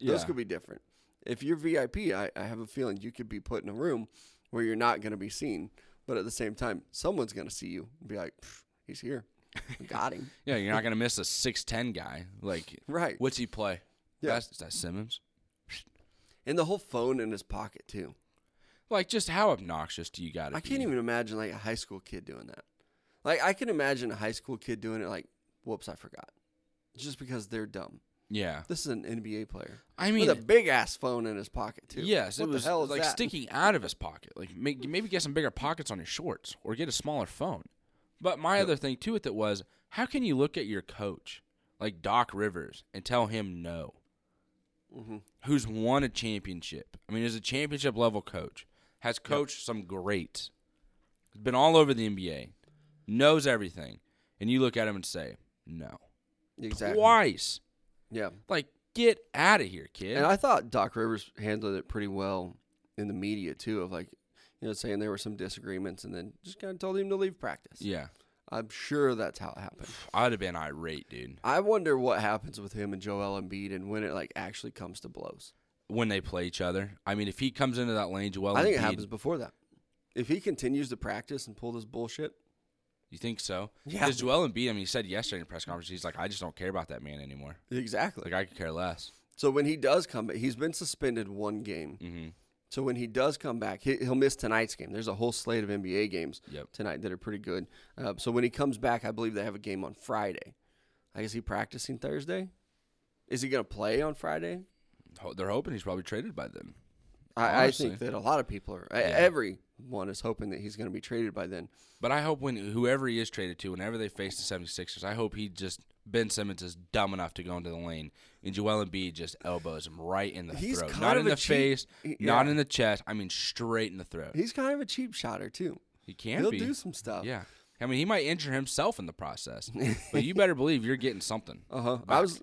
those Yeah. could be different. If you're VIP, I, I have a feeling you could be put in a room where you're not going to be seen, but at the same time, someone's going to see you and be like, he's here. We got him. yeah. You're not gonna miss a six ten guy. Like, Right. what's he play? Yeah. That's, is that Simmons? And the whole phone in his pocket, too. Like, just how obnoxious do you got to I be? can't even imagine like a high school kid doing that. Like I can imagine a high school kid doing it like, whoops, I forgot. Just because they're dumb. Yeah, This is an NBA player. I mean, with a big ass phone in his pocket too. yes, what it was the hell is like that? sticking out of his pocket. Like, make, maybe get some bigger pockets on your shorts, or get a smaller phone. But my other thing too with it was, how can you look at your coach, like Doc Rivers, and tell him no? Mhm. Who's won a championship? I mean, is a championship level coach, has coached some greats, been all over the NBA, knows everything, and you look at him and say no Exactly. twice. Yeah. Like, get out of here, kid. And I thought Doc Rivers handled it pretty well in the media too, of like, you know, saying there were some disagreements and then just kind of told him to leave practice. yeah, I'm sure that's how it happened. I'd have been irate, dude. I wonder what happens with him and Joel Embiid and when it like actually comes to blows. When they play each other, I mean, if he comes into that lane, Joel, I think it happens before that. If he continues to practice and pull this bullshit, You think so? Yeah. Because Joel Embiid, I mean, he said yesterday in a press conference, he's like, I just don't care about that man anymore. exactly. Like I could care less. So when he does come back, he's been suspended one game. Mm-hmm. So when he does come back, he, he'll miss tonight's game. There's a whole slate of NBA games Yep. tonight that are pretty good. Uh, so when he comes back, I believe they have a game on Friday. I guess he practicing Thursday. Is he going to play on Friday? Ho- They're hoping he's probably traded by then. I, I think that a lot of people are. Everyone is hoping that he's going to be traded by then. But I hope when whoever he is traded to, whenever they face the 76ers, I hope he just Ben Simmons is dumb enough to go into the lane and Joel Embiid just elbows him right in the He's throat, kind not of in a the cheap- face, he- not yeah. in the chest. I mean, straight in the throat. He's kind of a cheap shotter too. He can He'll be. do some stuff. Yeah. I mean, he might injure himself in the process, but you better believe you're getting something. Uh huh. I was,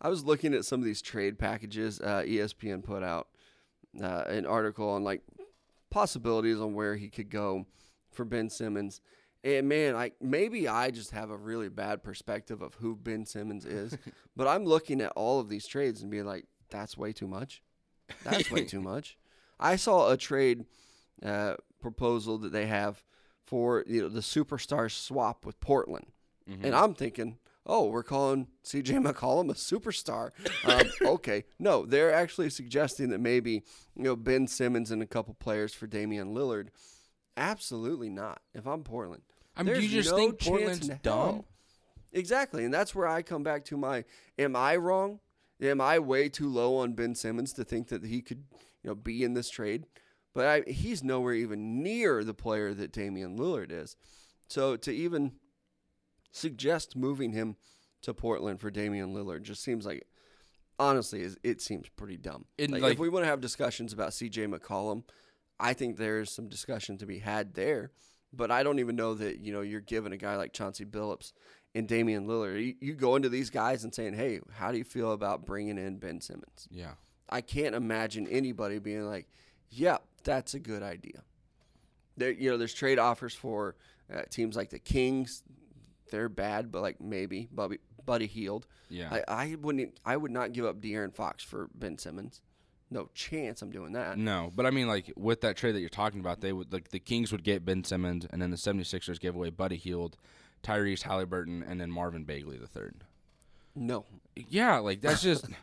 I was looking at some of these trade packages. Uh, ESPN put out uh, an article on like possibilities on where he could go for Ben Simmons. And man, like maybe I just have a really bad perspective of who Ben Simmons is, but I'm looking at all of these trades and being like, that's way too much. That's way too much. I saw a trade uh, proposal that they have for you know the superstar swap with Portland. Mm-hmm. And I'm thinking, oh, we're calling CJ McCollum a superstar. Um, okay, no, they're actually suggesting that maybe you know Ben Simmons and a couple players for Damian Lillard. Absolutely not. If I'm Portland, I mean, do you just no think chance Portland's dumb? Exactly, and that's where I come back to my: Am I wrong? Am I way too low on Ben Simmons to think that he could, you know, be in this trade? But I, he's nowhere even near the player that Damian Lillard is. So to even suggest moving him to Portland for Damian Lillard just seems like, honestly, is- it seems pretty dumb. Like, like- if we want to have discussions about C.J. McCollum, I think there's some discussion to be had there. But I don't even know that you know you're giving a guy like Chauncey Billups and Damian Lillard. You, you go into these guys and saying, "Hey, how do you feel about bringing in Ben Simmons?" Yeah. I can't imagine anybody being like, "Yeah, that's a good idea." There, you know, there's trade offers for uh, teams like the Kings. They're bad, but like maybe Buddy, Buddy Hield. Yeah. I, I wouldn't. I would not give up De'Aaron Fox for Ben Simmons. No chance. I'm doing that. No, but I mean, like with that trade that you're talking about, they would like the Kings would get Ben Simmons, and then the 76ers gave away Buddy Hield, Tyrese Halliburton, and then Marvin Bagley the third. No, Yeah, like that's just.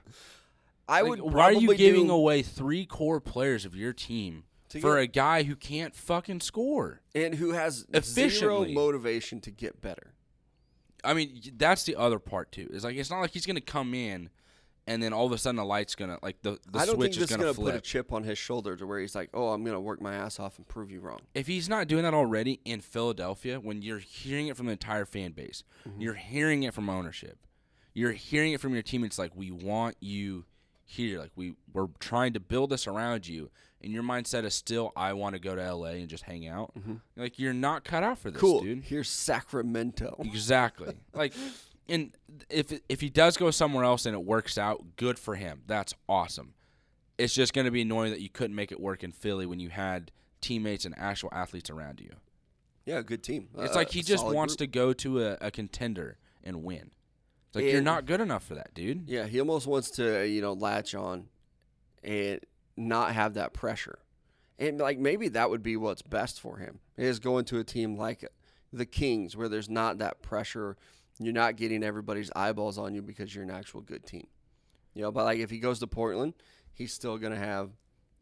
I like, would. why are you giving do- away three core players of your team for get- a guy who can't fucking score? and who has zero motivation to get better? I mean, that's the other part too. Is like it's not like he's gonna come in, and then all of a sudden the light's gonna like the the I don't switch think is this is gonna, gonna put a chip on his shoulder to where he's like, "Oh, I'm gonna work my ass off and prove you wrong." if he's not doing that already in Philadelphia, when you're hearing it from the entire fan base, Mm-hmm. you're hearing it from ownership, you're hearing it from your team. It's like we want you here. Like we we're trying to build this around you, and your mindset is still I want to go to LA and just hang out. Like you're not cut out for this, Mm-hmm. Cool. dude. Here's Sacramento. Exactly. like, and if if he does go somewhere else and it works out, good for him. That's awesome. It's just going to be annoying that you couldn't make it work in Philly when you had teammates and actual athletes around you. Yeah, good team. It's Uh, like he just wants group. to go to a, a contender and win. It's like you're not good enough for that, dude. Yeah, he almost wants to, you know, latch on and not have that pressure. And like maybe that would be what's best for him is going to a team like the Kings where there's not that pressure. You're not getting everybody's eyeballs on you because you're an actual good team. You know, but like if he goes to Portland, he's still going to have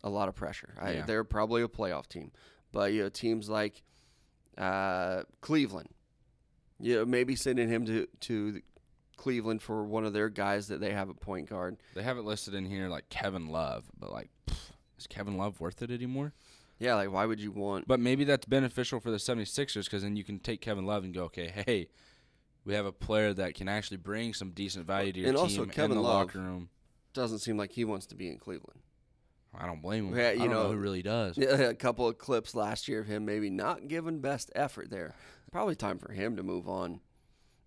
a lot of pressure. I, Yeah. They're probably a playoff team. But you know, teams like uh, Cleveland, you know, maybe sending him to to Cleveland for one of their guys that they have a point guard. They have it listed in here like Kevin Love, but like, pff, is Kevin Love worth it anymore? Yeah, like why would you want? But maybe that's beneficial for the 76ers because then you can take Kevin Love and go, okay, hey, we have a player that can actually bring some decent value to your And team also in Kevin the Love- locker room. Doesn't seem like he wants to be in Cleveland. I don't blame him. Yeah, I you know, know- who really does. Yeah, a couple of clips last year of him maybe not giving best effort there. Probably time for him to move on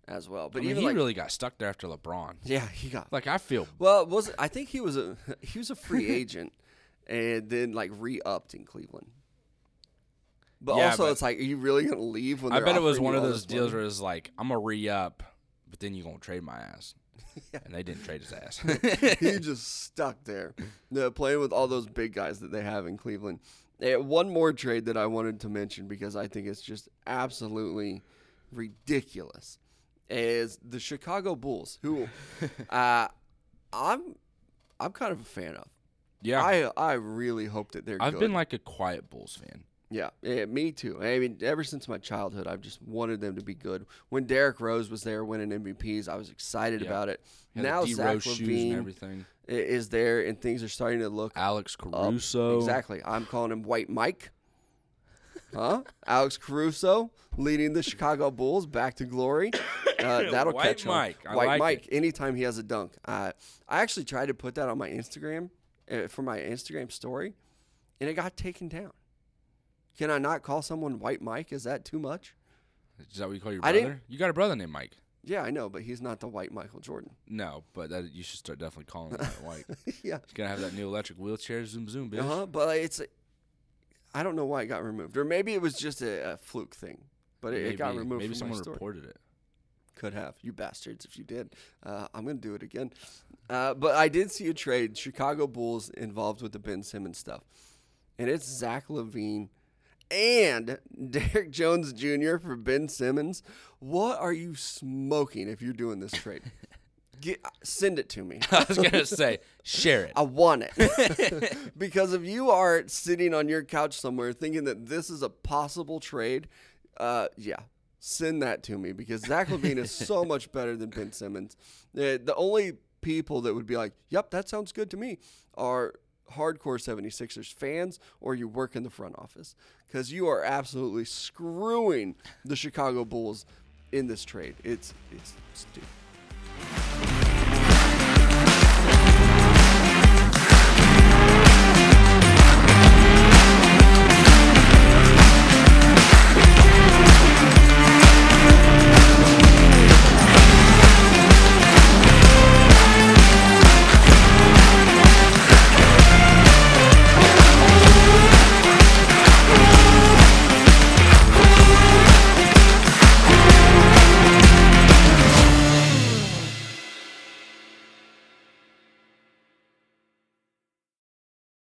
as well. But I mean, even he like, really got stuck there after LeBron. yeah, he got Like I feel well. Was I think he was a he was a free agent and then like re upped in Cleveland. But Yeah, also, but- it's like, are you really gonna leave when I bet it was one of those deals money? where it's like, I'm gonna re up, but then you gonna trade my ass. And they didn't trade his ass. he just stuck there, playing with all those big guys that they have in Cleveland. Uh, one more trade that I wanted to mention because I think it's just absolutely ridiculous is the Chicago Bulls, who uh, I'm I'm kind of a fan of. yeah, I I really hope that they're. I've good. been like a quiet Bulls fan. Yeah, yeah, me too. I mean, ever since my childhood, I've just wanted them to be good. When Derrick Rose was there winning MVPs, I was excited Yeah. about it. Had now Zach Rose LaVine everything. is there, and things are starting to look Alex up. Caruso. Exactly. I'm calling him White Mike. Huh? Alex Caruso leading the Chicago Bulls back to glory. Uh, that'll White catch on. Mike. I White like Mike. Anytime he has a dunk, uh, I actually tried to put that on my Instagram uh, for my Instagram story, and it got taken down. Can I not call someone White Mike? Is that too much? Is that what you call your I didn't- brother? You got a brother named Mike. Yeah, I know, but he's not the White Michael Jordan. No, but that you should start definitely calling him that White. yeah. He's gonna have that new electric wheelchair. Zoom zoom, bitch. Uh huh. But it's, I don't know why it got removed, or maybe it was just a, a fluke thing. But it, it got removed Maybe someone reported it. Could have. You bastards, if you did. Uh, I'm going to do it again. Uh, but I did see a trade, Chicago Bulls involved with the Ben Simmons stuff. And it's Zach LaVine and Derrick Jones Jr. for Ben Simmons. What are you smoking if you're doing this trade? Get, send it to me. I was gonna say, share it. I want it. because if you are sitting on your couch somewhere thinking that this is a possible trade, uh, yeah, send that to me because Zach LaVine is so much better than Ben Simmons. Uh, the only people that would be like, yep, that sounds good to me are hardcore 76ers fans or you work in the front office because you are absolutely screwing the Chicago Bulls in this trade. It's, it's stupid.